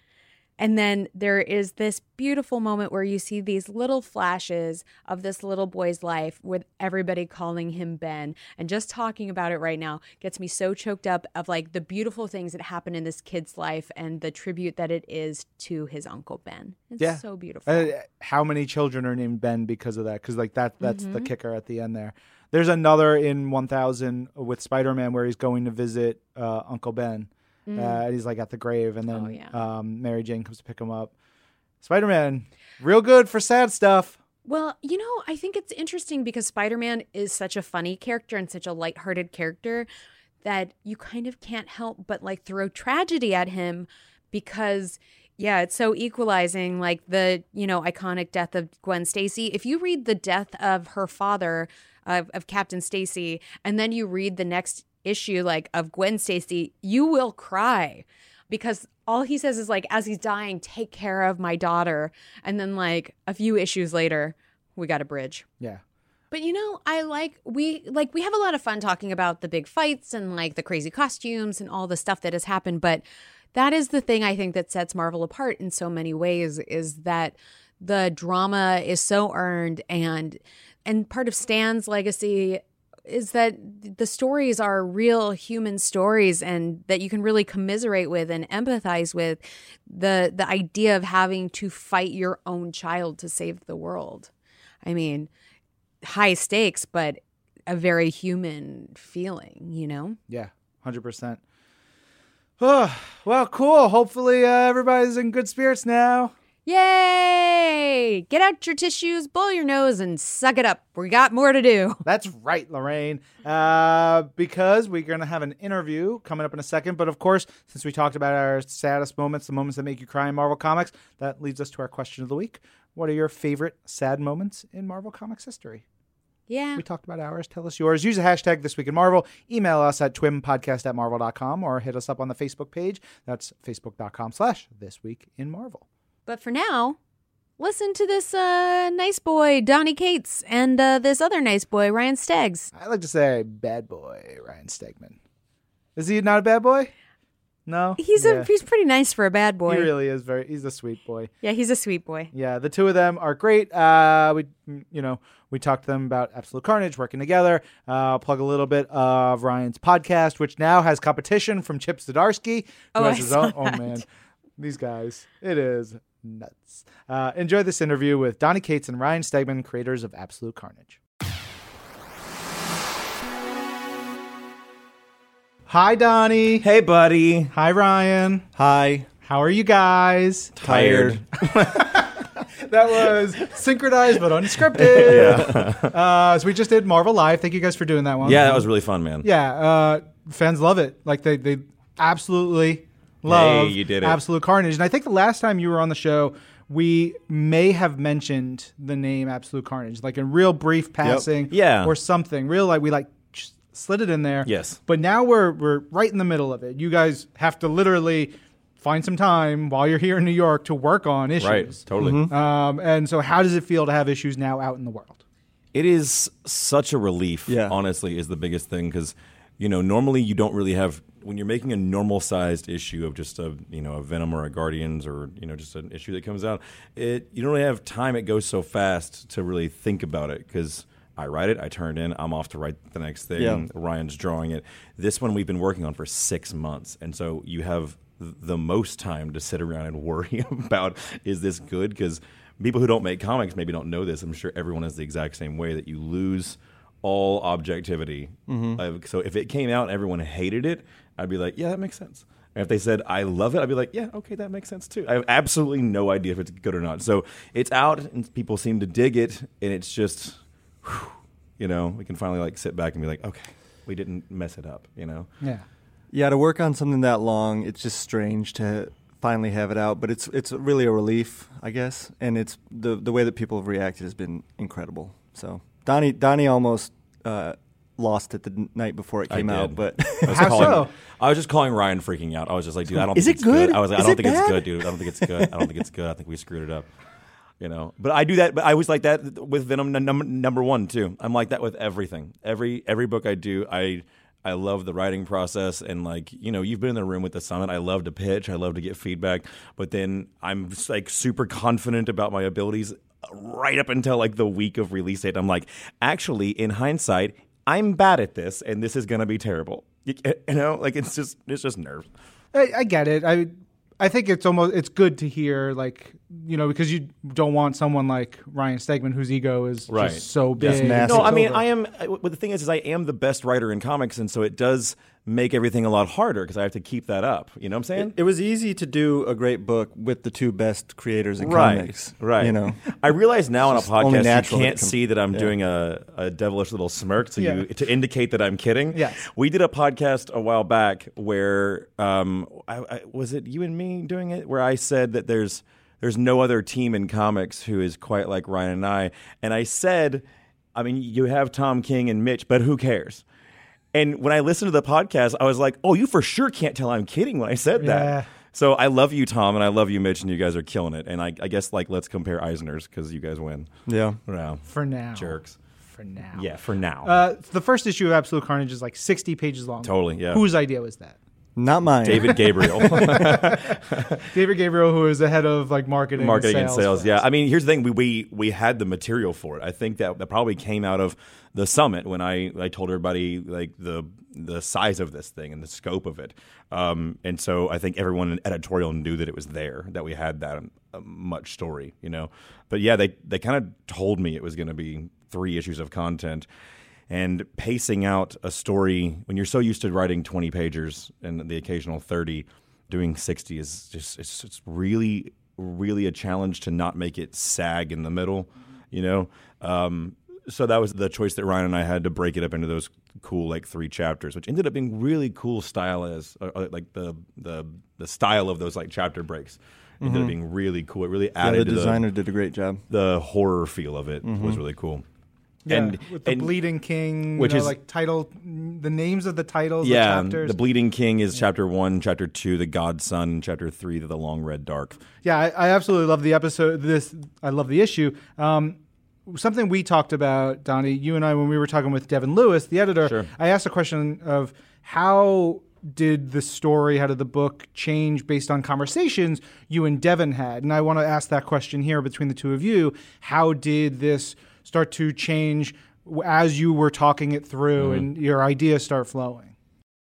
And then there is this beautiful moment where you see these little flashes of this little boy's life with everybody calling him Ben. And just talking about it right now gets me so choked up of like the beautiful things that happen in this kid's life and the tribute that it is to his uncle Ben. It's Yeah. so beautiful. Uh, how many children are named Ben because of that? Because like that that's Mm-hmm. the kicker at the end there. There's another in 1000 with Spider-Man where he's going to visit uh, Uncle Ben. Uh, and he's like at the grave, and then Mm. Oh, yeah. um, Mary Jane comes to pick him up. Spider-Man, real good for sad stuff. Well, you know, I think it's interesting because Spider Man is such a funny character and such a lighthearted character that you kind of can't help but like throw tragedy at him because, yeah, it's so equalizing. Like the, you know, iconic death of Gwen Stacy. If you read the death of her father, of, of Captain Stacy, and then you read the next issue, like of Gwen Stacy, you will cry because all he says is like as he's dying take care of my daughter. And then like a few issues later we got a bridge. Yeah, but you know i like we like we have a lot of fun talking about the big fights and like the crazy costumes and all the stuff that has happened. But that is the thing i think that sets marvel apart in so many ways is that the drama is so earned and and part of stan's legacy is that the stories are real human stories and that you can really commiserate with and empathize with the the idea of having to fight your own child to save the world i mean high stakes but a very human feeling you know yeah, hundred percent. Oh, well, cool. Hopefully, uh, everybody's in good spirits now. Yay get out your tissues blow your nose and suck it up we got more to do That's right, Lorraine. Uh, because we're going to have an interview coming up in a second. But of course, since we talked about our saddest moments, the moments that make you cry in Marvel Comics, that leads us to our question of the week. What are your favorite sad moments in Marvel Comics history? yeah We talked about ours. Tell us yours. Use the hashtag This Week in Marvel. Email us at twimpodcast at marvel.com or hit us up on the Facebook page. That's facebook.com slash This Week in Marvel. But for now, listen to this uh, nice boy, Donny Cates, and uh, this other nice boy, Ryan Steggs. I like to say bad boy Ryan Stegman. Is he not a bad boy? No? He's Yeah. a he's pretty nice for a bad boy. He really is very. He's a sweet boy. yeah, he's a sweet boy. Yeah, the two of them are great. Uh, we, you know, we talked to them about Absolute Carnage working together. Uh, I'll plug a little bit of Ryan's podcast, which now has competition from Chip Zdarsky, who Oh, has I his saw own. Oh man, these guys, it is nuts. Uh, enjoy this interview with Donny Cates and Ryan Stegman, creators of Absolute Carnage. Hi, Donny. Hey, buddy. Hi, Ryan. Hi. How are you guys? Tired. That was synchronized but unscripted. yeah. Uh, so we just did Marvel Live. Thank you guys for doing that one. Yeah, that was really fun, man. Yeah, uh, fans love it. Like they they absolutely love you did it. Absolute Carnage. And I think the last time you were on the show, we may have mentioned the name Absolute Carnage, like in real brief passing, Yeah. or something. Real like we like slid it in there. Yes. But now we're we're right in the middle of it. You guys have to literally find some time while you're here in New York to work on issues. Right. Totally. Um, and so, how does it feel to have issues now out in the world? It is such a relief. Yeah. honestly, is the biggest thing because you know normally you don't really have when you're making a normal sized issue of just a you know a Venom or a Guardians or you know just an issue that comes out. It you don't really have time. It goes so fast to really think about it because. I write it, I turn it in, I'm off to write the next thing. Yeah. Ryan's drawing it. This one we've been working on for six months, and so you have the most time to sit around and worry about is this good? Because people who don't make comics maybe don't know this. I'm sure everyone is the exact same way that you lose all objectivity. Uh, so if it came out and everyone hated it, I'd be like, yeah, that makes sense. And if they said I love it, I'd be like, yeah, okay, that makes sense too. I have absolutely no idea if it's good or not. So it's out and people seem to dig it, and it's just, whew, you know, we can finally like sit back and be like, okay, we didn't mess it up, you know. Yeah. Yeah, to work on something that long, it's just strange to finally have it out. But it's it's really a relief, I guess. And it's the the way that people have reacted has been incredible. So Donny Donny almost uh, lost it the night before it came out, but I was How calling, so? I was just calling Ryan freaking out. I was just like, dude, I don't Is think it it's good? good? I was like, Is I don't think it's good, dude. I don't think it's good. I don't think it's good. I think we screwed it up. You know, but I do that. But I was like that with Venom number number one too. I'm like that with everything. Every every book I do, I I love the writing process and like you know you've been in the room with the summit. I love to pitch. I love to get feedback. But then I'm like super confident about my abilities right up until like the week of release date. I'm like, actually, in hindsight, I'm bad at this, and this is gonna be terrible. You, you know, like it's just it's just nerves. I, I get it. I I think it's almost it's good to hear like you know because you don't want someone like Ryan Stegman whose ego is Right. just so big. massive. No, I mean, over. I am. I- But the thing is, is I am the best writer in comics, and so it does make everything a lot harder because I have to keep that up. You know what I'm saying? it, it was easy to do a great book with the two best creators in right, comics. right. You know, I realize now on a It's just only podcast you can't see that I'm yeah. doing a, a devilish little smirk to Yeah. you to indicate that I'm kidding. Yes. we did a podcast a while back where um, I, I, was it you and me doing it where I said that there's there's no other team in comics who is quite like Ryan and I, and I said, I mean, you have Tom King and Mitch, but who cares? And when I listened to the podcast, I was like, "Oh, you for sure can't tell I'm kidding when I said Yeah. that." So I love you, Tom, and I love you, Mitch, and you guys are killing it. And I, I guess like let's compare Eisner's because you guys win. yeah. Wow, for now. jerks. For now. Yeah, for now. Uh, the first issue of Absolute Carnage is like 60 pages long. Totally, yeah. Whose idea was that? Not mine. David Gabriel, David Gabriel, who is the head of like marketing, marketing and and sales. Yeah. I mean, here's the thing: we, we we had the material for it. I think that that probably came out of the summit when I I told everybody like the the size of this thing and the scope of it. Um, and so I think everyone in editorial knew that it was there, that we had that uh, much story, you know. But yeah, they they kind of told me it was going to be three issues of content. And pacing out a story when you're so used to writing 20 pagers and the occasional 30, doing 60 is just it's, it's really really a challenge to not make it sag in the middle, you know. Um, so that was the choice that Ryan and I had to break it up into those cool like three chapters, which ended up being really cool style as uh, uh, like the the the style of those like chapter breaks ended up being really cool. It really Yeah, added the to designer did a great job. the, the horror feel of it was really cool. Yeah, and with the and- Bleeding King, which you know, is- like title, the names of the titles, yeah, the chapters. the Bleeding King is chapter one, chapter two, the Godson, chapter three, the Long Red Dark. Yeah, I, I absolutely love the episode. This I love the issue. Um, something we talked about, Donny, you and I, when we were talking with Devin Lewis, the editor. Sure. I asked a question of how did the story, how did the book change based on conversations you and Devin had, and I want to ask that question here between the two of you. How did this start to change as you were talking it through Mm-hmm. and your ideas start flowing?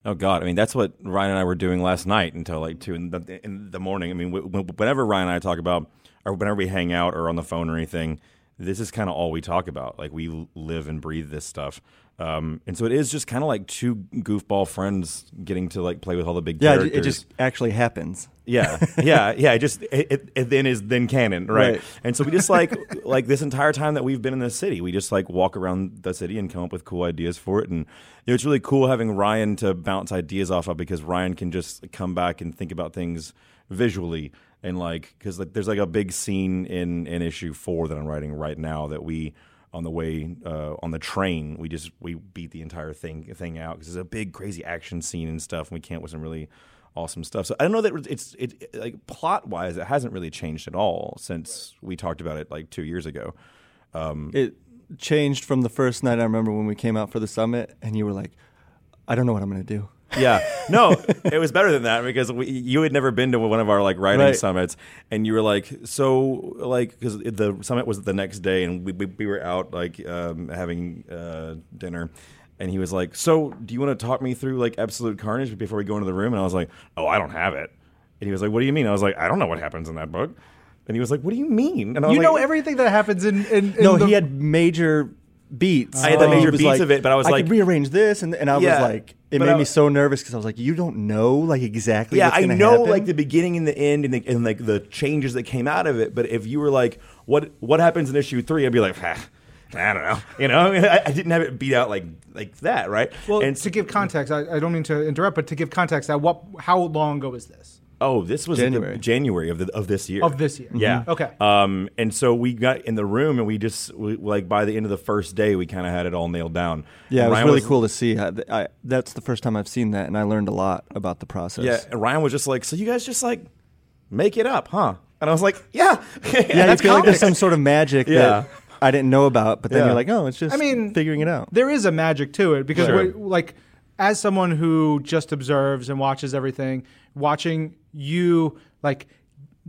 Oh God! I mean, that's what Ryan and I were doing last night until like two in the, in the morning. I mean, wh- wh- whenever Ryan and I talk about, or whenever we hang out or on the phone or anything, this is kind of all we talk about. Like we live and breathe this stuff, um, and so it is just kind of like two goofball friends getting to like play with all the big characters. Yeah, it, characters. it just actually happens. Yeah, yeah, yeah. It just it, it, it then is then canon, right? Right. And so we just like like this entire time that we've been in the city, we just like walk around the city and come up with cool ideas for it. And you know, it's really cool having Ryan to bounce ideas off of because Ryan can just come back and think about things visually and like because like there's like a big scene in in issue four that I'm writing right now that we on the way uh, on the train we just we beat the entire thing thing out because it's a big crazy action scene and stuff and we can't wasn't really awesome stuff. So I don't know that it's it like plot wise, it hasn't really changed at all since we talked about it like two years ago. It changed from the first night I remember when we came out for the summit, and you were like, "I don't know what I'm going to do." Yeah, no, it was better than that because we, you had never been to one of our like writing Right. summits, and you were like, so like because the summit was the next day, and we we, we were out like um, having uh, dinner, and he was like, so do you want to talk me through like Absolute Carnage before we go into the room? And I was like, oh, I don't have it. And he was like, what do you mean? I was like, I don't know what happens in that book. And he was like, what do you mean? And I You like, know everything that happens in. in, in No, the- he had major beats. I had the And he major was beats like, of it, but I was like- could rearrange this, and and I Yeah, was like, it but made I- me so nervous because I was like, you don't know like exactly. yeah, what's I gonna know happen? like the beginning and the end and, the, and like the changes that came out of it. But if you were like, what what happens in issue three? I'd be like, ah, I don't know. You know, I, I didn't have it beat out like like that, right? well, and to give context, I, I don't mean to interrupt, but to give context, at what? How long ago is this? Oh, this was January. The, January of the of this year. Of this year. Yeah. Okay. Um, and so we got in the room, and we just we, like by the end of the first day, we kind of had it all nailed down. Yeah, it was Ryan really cool to see. I, I, that's the first time I've seen that, and I learned a lot about the process. Yeah, and Ryan was just like, "So you guys just like make it up, huh?" And I was like, "Yeah, yeah. You That's feel like there's some sort of magic Yeah. that I didn't know about, but then Yeah. you're like, oh, it's just I mean, figuring it out. There is a magic to it because, Sure. we're, like, as someone who just observes and watches everything, watching you like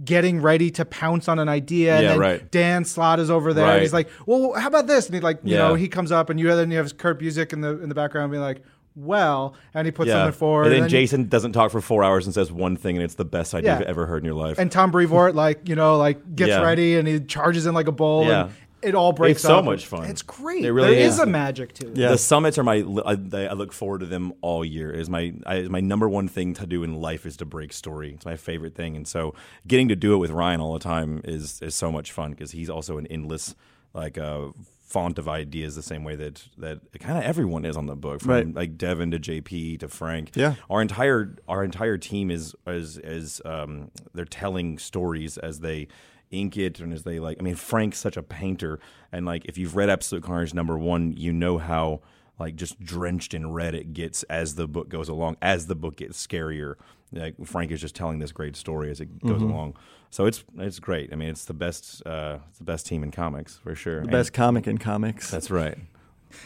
getting ready to pounce on an idea, and Yeah, then right. Dan Slott is over there. and Right. he's like, "Well, how about this?" And he like, you Yeah. know, he comes up, and you then you have Kurt Busiek in the in the background being like, "Well," and he puts Yeah. something forward, and then and Jason doesn't talk for four hours and says one thing, and it's the best idea Yeah. you've ever heard in your life. and Tom Brevoort like you know like gets ready and he charges in like a bull. Yeah. And it all breaks. It's so up. much fun. It's great. It really There is. is a magic to it. Yeah. The summits are my. I, I look forward to them all year. Is my I, my number one thing to do in life is to break story. It's my favorite thing, and so getting to do it with Ryan all the time is is so much fun because he's also an endless like uh, font of ideas, the same way that that kind of everyone is on the book, from Right. like Devin to JP to Frank. Yeah. our entire our entire team is is is um, they're telling stories as they ink it and as they like i mean frank's such a painter and like if you've read absolute carnage number one you know how like just drenched in red it gets as the book goes along as the book gets scarier. Like frank is just telling this great story as it goes along. So it's it's great. I mean it's the best uh it's the best team in comics for sure. The best comic in comics. that's right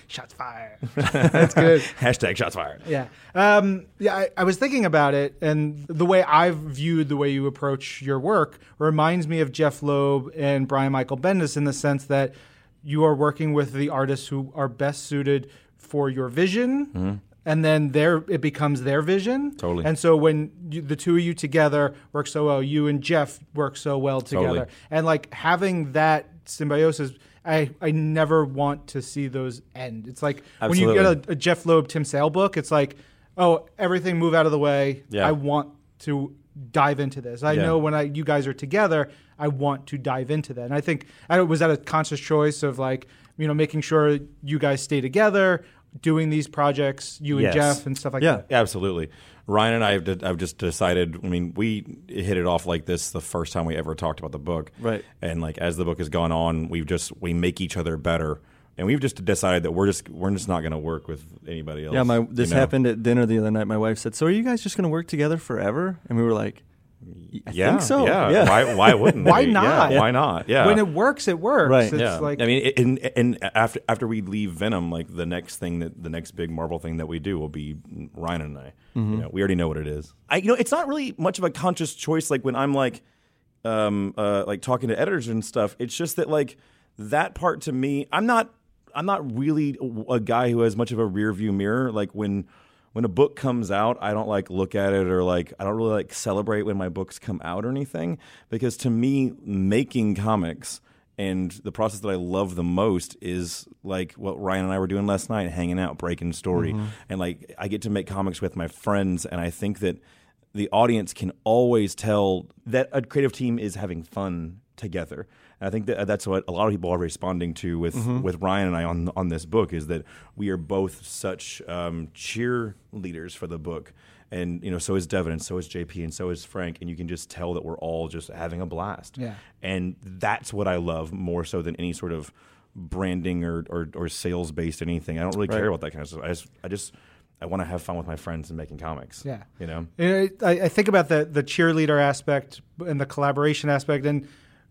Shots fired. That's good. hashtag shots fired Yeah. Um, yeah, I, I was thinking about it, and the way I've viewed the way you approach your work reminds me of Jeph Loeb and Brian Michael Bendis in the sense that you are working with the artists who are best suited for your vision. And then their it becomes their vision. Mm-hmm. Totally. And so when you, the two of you together work so well, you and Jeff work so well together. Totally. And like having that symbiosis, I, I never want to see those end. It's like when you get a, a Jeph Loeb Tim Sale book, it's like, oh, everything move out of the way. Yeah. I want to dive into this. I Yeah. know when I you guys are together, I want to dive into that. And I think I was that a conscious choice of like, you know, making sure you guys stay together, doing these projects, you and Yes. Jeff and stuff like Yeah. that. Absolutely. Ryan and I have, de- have just decided. I mean, we hit it off like this the first time we ever talked about the book, Right. And like as the book has gone on, we've just we make each other better, and we've just decided that we're just we're just not going to work with anybody else. Yeah, my you this know? happened at dinner the other night. My wife said, "So are you guys just going to work together forever?" And we were like, "I Yeah, think so." Yeah. Why? Why wouldn't? Why we? not? Yeah, Why not? Yeah. When it works, it works. Right. It's yeah, like I mean, and, and after after we leave Venom, like the next thing that the next big Marvel thing that we do will be Ryan and I. Mm-hmm. You know, we already know what it is. I, you know, it's not really much of a conscious choice. Like when I'm like, um, uh, like talking to editors and stuff. It's just that like that part to me, I'm not, I'm not really a a guy who has much of a rear view mirror. Like when when a book comes out, I don't like look at it or like I don't really like celebrate when my books come out or anything because to me, making comics and the process that I love the most is like what Ryan and I were doing last night, hanging out, breaking story, mm-hmm. and like I get to make comics with my friends, and I think that the audience can always tell that a creative team is having fun together. And I think that that's what a lot of people are responding to with, with Ryan and I on on this book is that we are both such um, cheerleaders for the book, and you know so is Devin and so is JP and so is Frank, and you can just tell that we're all just having a blast. Yeah. and that's what I love more so than any sort of branding or or, or sales based anything. I don't really care about that kind of stuff. I just I just I want to have fun with my friends and making comics. Yeah. you know. I, I think about the the cheerleader aspect and the collaboration aspect, and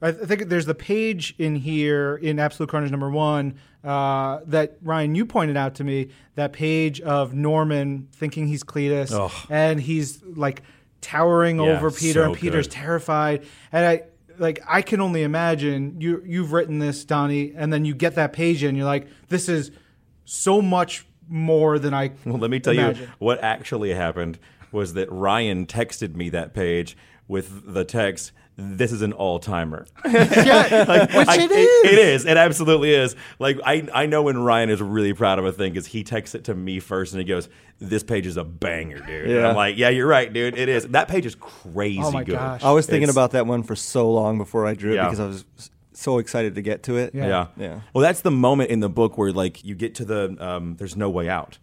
I think there's the page in here in Absolute Carnage number one uh, that Ryan you pointed out to me. That page of Norman thinking he's Cletus, Ugh. and he's like towering Yeah, over Peter, so and Peter's good. terrified, and I. Like I can only imagine you you've written this, Donny, and then you get that page and you're like, this is so much more than I. Well, let me tell imagine. you what actually happened was that Ryan texted me that page with the text. This is an all timer. yeah, which I- it is. It is. It absolutely is. Like I, I know when Ryan is really proud of a thing because he texts it to me first and he goes, "This page is a banger, dude." And Yeah. I'm like, "Yeah, you're right, dude. It is." That page is crazy Oh my good. gosh. I was thinking It's- about that one for so long before I drew it Yeah. because I was so excited to get to it. Yeah. Yeah. Yeah. Well, that's the moment in the book where like you get to the um, there's no way out.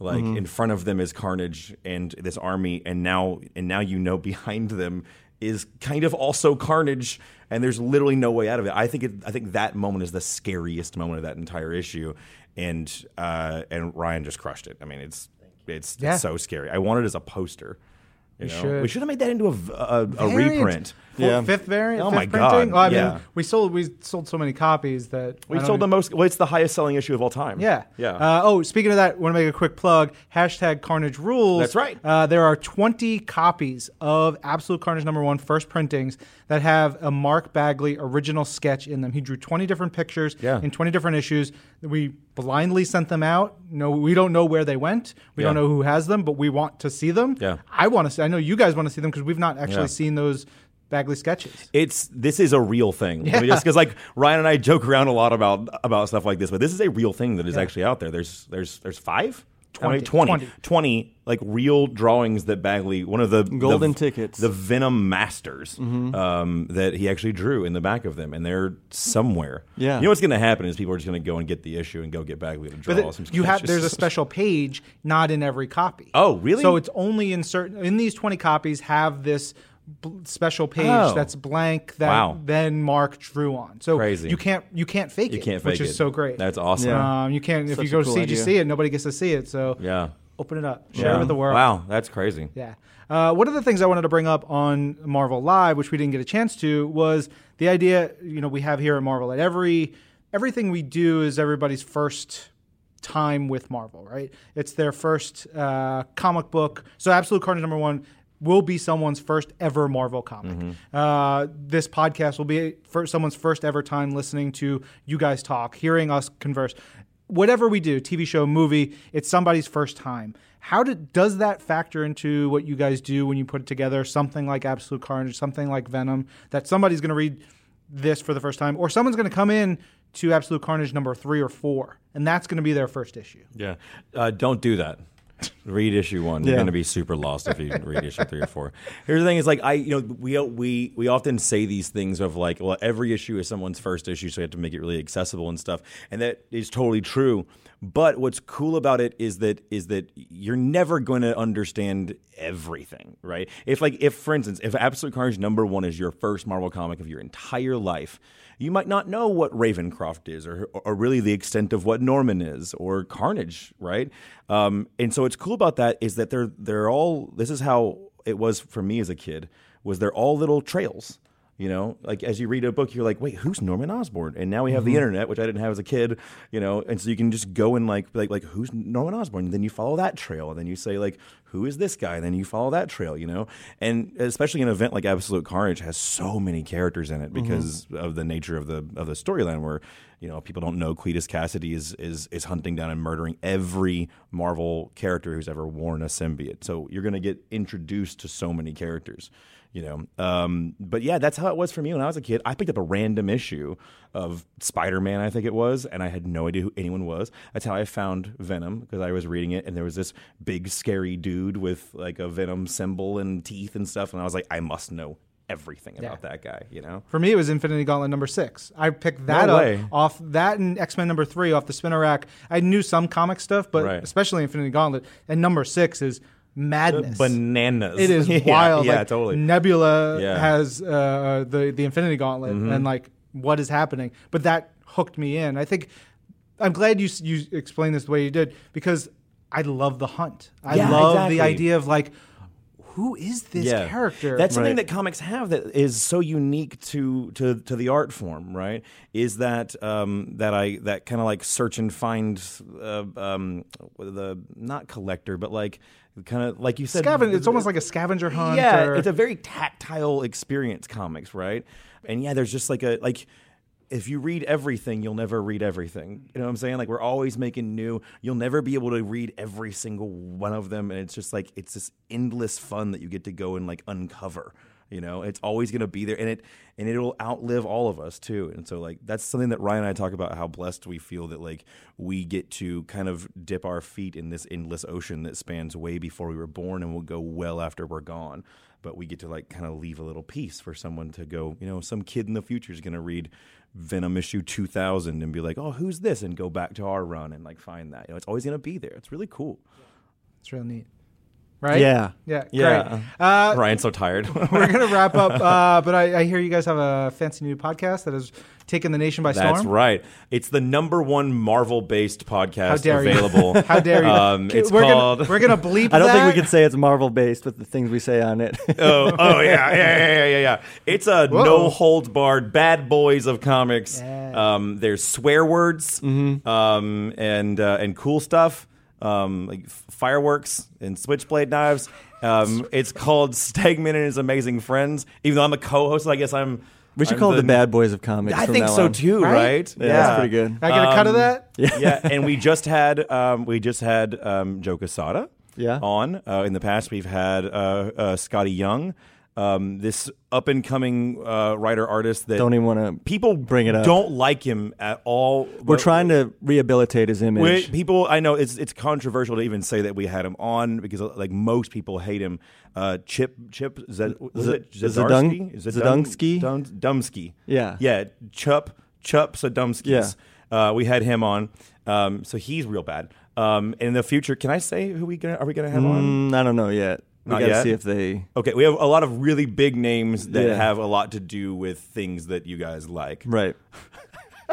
Like Mm-hmm. in front of them is Carnage and this army, and now and now you know behind them is kind of also Carnage, and there's literally no way out of it. I think it, I think that moment is the scariest moment of that entire issue, and uh, and Ryan just crushed it. I mean, it's it's, Yeah. it's so scary. I want it as a poster. You You know? should. We should have made that into a Variant. reprint. Fourth- Yeah. Fifth variant. Oh fifth my printing? God, Well, I yeah. mean, we sold we sold so many copies that We I don't sold the most. Well, it's the highest selling issue of all time. Yeah, yeah. Uh, oh, speaking of that, want to make a quick plug. Hashtag Carnage Rules. That's right. Uh, there are 20 copies of Absolute Carnage number one first printings that have a Mark Bagley original sketch in them. He drew 20 different pictures Yeah. in 20 different issues. We blindly sent them out. No, we don't know where they went. We Yeah. don't know who has them, but we want to see them. Yeah. I want to see. I know you guys want to see them because we've not actually Yeah. seen those Bagley sketches. it's this is a real thing. I mean, just because like Ryan and I joke around a lot about about stuff like this, but this is a real thing that is actually out there. There's there's there's five. How many? 20. 20, 20, like real drawings that Bagley, one of the Golden the, tickets. the Venom Masters, Mm-hmm. um, that he actually drew in the back of them, and they're somewhere. Yeah. you know what's going to happen is people are just going to go and get the issue and go get Bagley to draw But some you have there's a special page not in every copy. Oh, really? So it's only in certain in these 20 copies have this bl- special page Oh. that's blank that Wow. then Mark drew on. So Crazy. you can't you can't fake you it, can't fake which it. is so great. That's awesome. Yeah. um, you can't if you a go cool to CGC idea. it, nobody gets to see it. So Yeah. open it up, share it with the world. Wow, that's crazy. Yeah. Uh, one of the things I wanted to bring up on Marvel Live, which we didn't get a chance to, was the idea. You know, we have here at Marvel at every everything we do is everybody's first time with Marvel, right? It's their first uh, comic book. So, Absolute Carnage number one will be someone's first ever Marvel comic. Uh, this podcast will be for someone's first ever time listening to you guys talk, hearing us converse whatever we do, TV show, movie, it's somebody's first time. How did does that factor into what you guys do when you put it together something like Absolute Carnage, something like Venom, that somebody's going to read this for the first time, or someone's going to come in to Absolute Carnage number three or four, and that's going to be their first issue. Yeah. Uh, don't do that. Read issue one. You're going to be super lost if you read issue three or four. Here's the thing: is like I, you know, we we we often say these things of like, well, every issue is someone's first issue, so you have to make it really accessible and stuff, and that is totally true. But what's cool about it is that is that you're never going to understand everything, right? If like if for instance, if Absolute Carnage number one is your first Marvel comic of your entire life, you might not know what Ravencroft is, or, or really the extent of what Norman is, or Carnage, right? Um, and so it's cool about that is that they're they're all. This is how it was for me as a kid. Was they're all little trails. You know, like as you read a book, you're like, wait, who's Norman Osborn? And now we have the mm-hmm. internet, which I didn't have as a kid. You know, and so you can just go and like, like, like, who's Norman Osborn? And then you follow that trail, and then you say like, who is this guy? And then you follow that trail. You know, and especially an event like Absolute Carnage has so many characters in it mm-hmm. because of the nature of the of the storyline, where you know people don't know Cletus Kasady is is is hunting down and murdering every Marvel character who's ever worn a symbiote. So you're going to get introduced to so many characters you know um, but yeah that's how it was for me when i was a kid i picked up a random issue of spider-man i think it was and i had no idea who anyone was that's how i found venom because i was reading it and there was this big scary dude with like a venom symbol and teeth and stuff and i was like i must know everything about that guy you know For me, it was Infinity Gauntlet number six. I picked that No up off that and X Men number three off the spinner rack. I knew some comic stuff, but Right. especially Infinity Gauntlet. And number six is madness. bananas It is wild. yeah like, totally Nebula Yeah. has uh, the the Infinity Gauntlet, and like what is happening. But that hooked me in. I think I'm glad you you explained this the way you did because I love the hunt. I Yeah, love exactly. the idea of like, who is this character? That's something Right. that comics have that is so unique to to, to the art form, right? Is that um, that I that kind of like search and find uh, um, the not collector, but like kind of like you said, Scaven- it's almost like a scavenger hunt. yeah, or- it's a very tactile experience, comics, right? And yeah, there's just like a like if you read everything, you'll never read everything. You know what I'm saying? Like we're always making new. You'll never be able to read every single one of them, and it's just like it's this endless fun that you get to go and like uncover. You know, it's always going to be there, and it and it'll outlive all of us too. And so, like that's something that Ryan and I talk about how blessed we feel that like we get to kind of dip our feet in this endless ocean that spans way before we were born, and will go well after we're gone. But we get to like kind of leave a little piece for someone to go. You know, some kid in the future is going to read Venom issue 2000 and be like, oh, who's this? And go back to our run and like find that. You know, it's always going to be there. It's really cool. It's real neat. Right? Yeah. Yeah. Yeah. Great. Uh, Ryan's so tired. we're going to wrap up, uh, but I, I hear you guys have a fancy new podcast that has taken the nation by That's storm. That's right. It's the number one Marvel based podcast How you. available. How dare you? Um, it's we're called. Gonna, we're going to bleep I don't that. think we can say it's Marvel based with the things we say on it. oh, oh yeah, yeah, yeah, yeah, yeah. It's a Whoa. no holds barred bad boys of comics. Yeah. Um, there's swear words um, and uh, and cool stuff um, like fireworks and switchblade knives. Um, it's called Stegman and His Amazing Friends. Even though I'm a co-host, I guess I'm. we should I'm call it the Bad Boys of Comics. I from think now so on. too, Right? right? Yeah, that's pretty good. I get a cut of Um, that? yeah, yeah, and we just had um, we just had um, Joe Quesada Yeah. on. Uh, in the past, we've had uh, uh, Skottie Young, um, this up and coming uh, writer artist that Don't even want to. people bring it up. Don't like him at all. We're trying to rehabilitate his we- image. people, I know it's it's controversial to even say that we had him on because uh, like most people hate him. Uh, Chip Chip Z- Z- it Zdarsky? Zdarsky? Is it Zdarsky? Dun- Dun- Dumsky. Yeah. yeah. Chup Chup Sadomskis. Yeah. Uh, we had him on, um, so he's real bad. Um, in the future, can I say who we gonna, are we gonna have on? Mm, I don't know yet. We Not got to yet? see if they. Okay, we have a lot of really big names that Yeah. have a lot to do with things that you guys like. Right.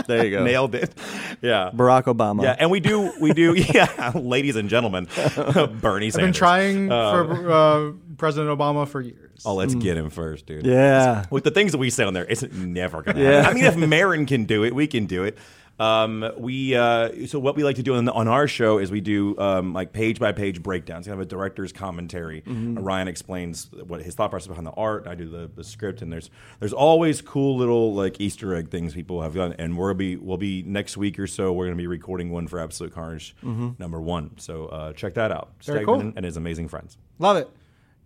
There you go. Nailed it. Yeah. Barack Obama. Yeah, and we do, we do, yeah, ladies and gentlemen, Bernie Sanders. I've been trying Um, for uh, President Obama for years. Oh, let's get him first, dude. Yeah. With the things that we say on there, it's never gonna Yeah. happen. I mean, if Maron can do it, we can do it. Um, we uh, so what we like to do on, the, on our show is we do um, like page by page breakdowns. Kind of a director's commentary. Mm-hmm. Ryan explains what his thought process behind the art. I do the, the script, and there's there's always cool little like Easter egg things people have done. And we'll be we'll be next week or so. We're gonna be recording one for Absolute Carnage number one. So uh, check that out. Very Stegman cool. and his amazing friends. Love it.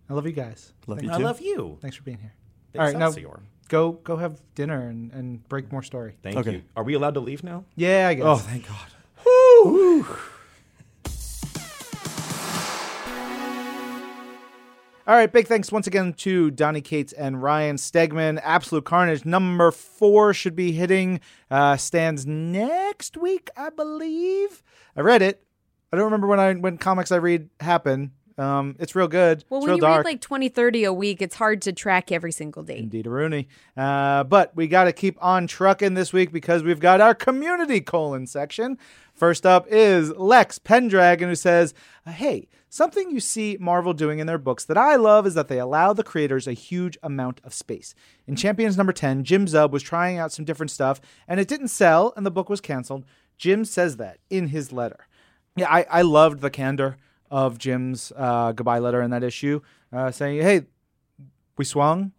I love you guys. Love you I love you. Thanks for being here. Thanks, All right, now Excelsior. Go go have dinner and, and break more story. Thank Okay. you. Are we allowed to leave now? Yeah, I guess. Oh, thank God. All right, big thanks once again to Donny Cates and Ryan Stegman. Absolute Carnage number four should be hitting uh, stands next week, I believe. I read it. I don't remember when I when comics I read happen. Um, it's real good. Well, it's when you dark. read like 20, 30 a week, it's hard to track every single date. Indeed, a Rooney. Uh, but we got to keep on trucking this week because we've got our community colon section. First up is Lex Pendragon, who says, uh, Hey, something you see Marvel doing in their books that I love is that they allow the creators a huge amount of space. In Champions number 10, Jim Zub was trying out some different stuff and it didn't sell and the book was canceled. Jim says that in his letter. Yeah, I, I loved the candor of Jim's uh, goodbye letter in that issue, uh, saying, Hey, we swung,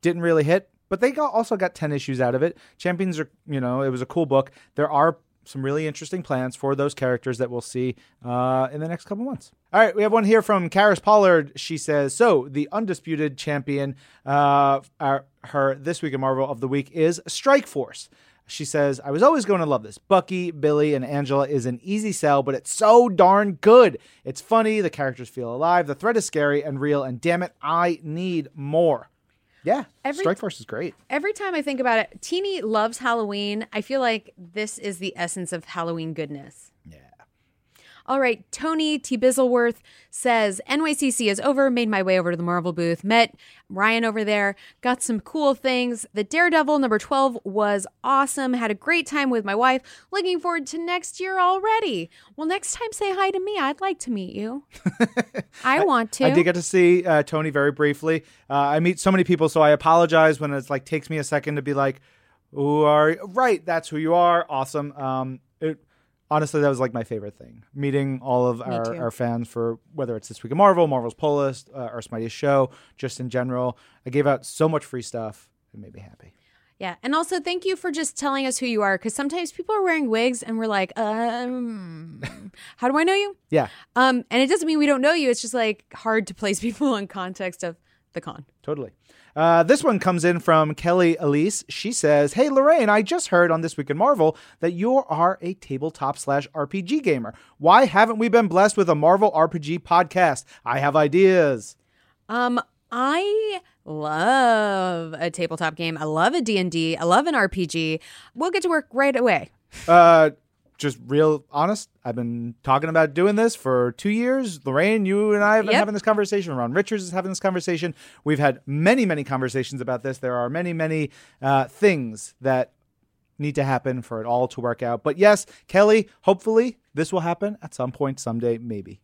didn't really hit, but they got, also got 10 issues out of it. Champions are, you know, it was a cool book. There are some really interesting plans for those characters that we'll see uh, in the next couple months. All right, we have one here from Karis Pollard. She says, "So the undisputed champion, uh, our, her this week in Marvel of the week is Strike Force." She says, I was always going to love this. Bucky, Billy, and Angela is an easy sell, but it's so darn good. It's funny, the characters feel alive, the threat is scary and real, and damn it, I need more. Yeah, Every- Strike Force is great. Every time I think about it, Teeny loves Halloween. I feel like this is the essence of Halloween goodness. All right, Tony T. Bizzleworth says NYCC is over. Made my way over to the Marvel booth. Met Ryan over there. Got some cool things. The Daredevil number 12 was awesome. Had a great time with my wife. Looking forward to next year already. Well, next time say hi to me. I'd like to meet you. I, want to. I did get to see uh, Tony very briefly. Uh, I meet so many people, so I apologize when it's like takes me a second to be like, "Who are you? right? That's who you are. Awesome." Um, honestly, that was like my favorite thing. Meeting all of our, too. our fans for whether it's this week of Marvel, Marvel's Pull List, uh, our Mightiest Show, just in general. I gave out so much free stuff. It made me happy. Yeah, and also thank you for just telling us who you are because sometimes people are wearing wigs and we're like, um, how do I know you? Yeah, Um, and it doesn't mean we don't know you. It's just like hard to place people in context of the con. Totally. Uh, this one comes in from Kelly Elise. She says, Hey, Lorraine, I just heard on This Week in Marvel that you are a tabletop slash RPG gamer. Why haven't we been blessed with a Marvel RPG podcast? I have ideas. Um, I love a tabletop game. I love a D&D. I love an RPG. We'll get to work right away. Uh, just real honest, I've been talking about doing this for two years. Lorraine, you and I have been Yep. having this conversation. Ron Richards is having this conversation. We've had many, many conversations about this. There are many, many uh, things that need to happen for it all to work out. But yes, Kelly, hopefully this will happen at some point, someday, maybe.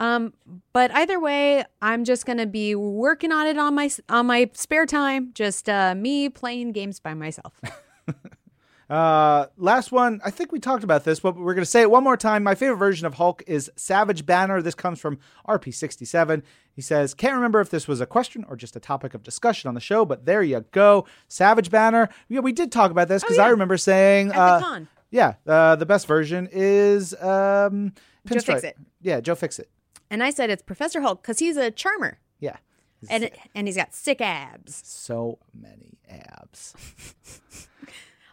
Um, but either way, I'm just gonna be working on it on my on my spare time. Just uh, me playing games by myself. Uh, last one. I think we talked about this, but we're going to say it one more time. My favorite version of Hulk is Savage Banner. This comes from RP67. He says, Can't remember if this was a question or just a topic of discussion on the show, but there you go. Savage Banner. Yeah, we did talk about this because I Oh, yeah. remember saying, uh, yeah, uh, the best version is um, Joe Pinstripe. Fixit. Yeah, Joe Fix It. And I said it's Professor Hulk because he's a charmer Yeah. and and he's got sick abs. So many abs.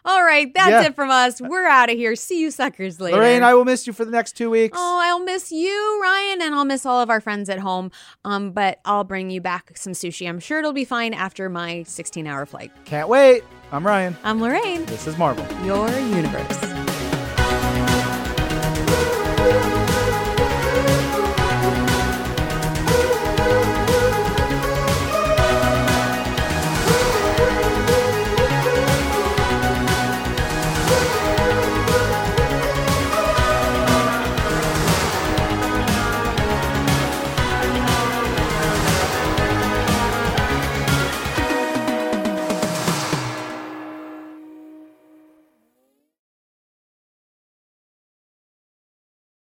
All right, that's Yeah. it from us. We're out of here. See you suckers later. Lorraine, I will miss you for the next two weeks. Oh, I'll miss you, Ryan, and I'll miss all of our friends at home. Um, but I'll bring you back some sushi. I'm sure it'll be fine after my 16 hour flight. Can't wait. I'm Ryan. I'm Lorraine, This is Marvel. your universe.